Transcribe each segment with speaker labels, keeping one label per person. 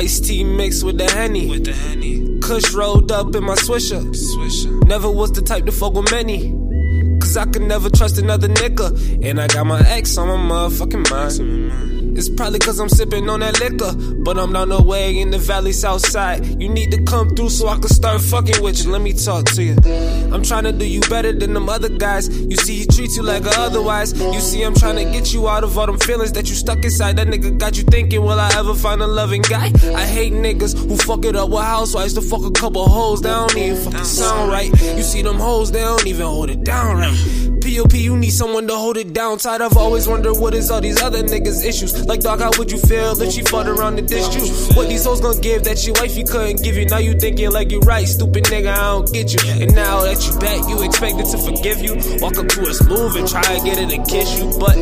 Speaker 1: Iced tea mixed with the henny.
Speaker 2: With the henny.
Speaker 1: Kush rolled up in my swisher.
Speaker 2: Swisher.
Speaker 1: Never was the type to fuck with many. Cause I could never trust another nigga. And I got my ex on my motherfucking mind. It's probably cause I'm sipping on that liquor. But I'm down the way in the valley south side. You need to come through so I can start fucking with you. Let me talk to you. I'm trying to do you better than them other guys. You see, he treats you like a otherwise. You see, I'm trying to get you out of all them feelings that you stuck inside. That nigga got you thinking, will I ever find a loving guy? I hate niggas who fuck it up with housewives to fuck a couple hoes. They don't even fucking sound right. You see them hoes, they don't even hold it down right. POP, you need someone to hold it down tight. I've always wondered what is all these other niggas' issues. Like, dog, how would you feel if she fought around the dish you? What these hoes gonna give that your wifey couldn't give you? Now you thinking like you right, stupid nigga, I don't get you. And now that you back, you expected to forgive you. Walk up to her smooth and try to get her to kiss you, but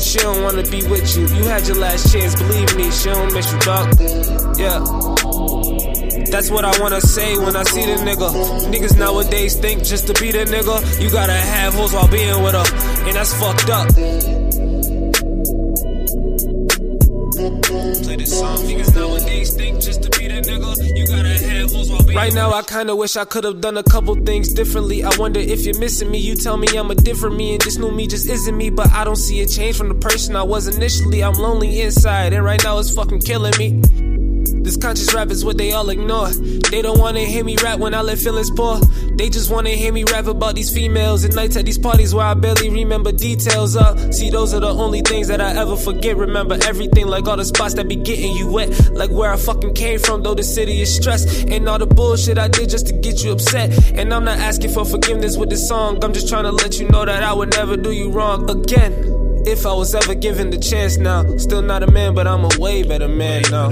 Speaker 1: she don't wanna be with you. You had your last chance, believe me, she don't miss you, dog. Yeah. That's what I wanna say when I see the nigga. Niggas nowadays think just to be the nigga, you gotta have hoes while being with her. And that's fucked up. Play this song. Niggas nowadays think just to be the nigga, you gotta have hoes while being Right now, I kinda wish I could've done a couple things differently. I wonder if you're missing me. You tell me I'm a different me, and this new me just isn't me. But I don't see a change from the person I was initially. I'm lonely inside, and right now it's fucking killing me. This conscious rap is what they all ignore. They don't wanna hear me rap when I let feelings pour. They just wanna hear me rap about these females and nights at these parties where I barely remember details of. See, those are the only things that I ever forget. Remember everything, like all the spots that be getting you wet. Like where I fucking came from, though the city is stressed. And all the bullshit I did just to get you upset. And I'm not asking for forgiveness with this song. I'm just trying to let you know that I would never do you wrong again. If I was ever given the chance now, still not a man, but I'm a way better man now.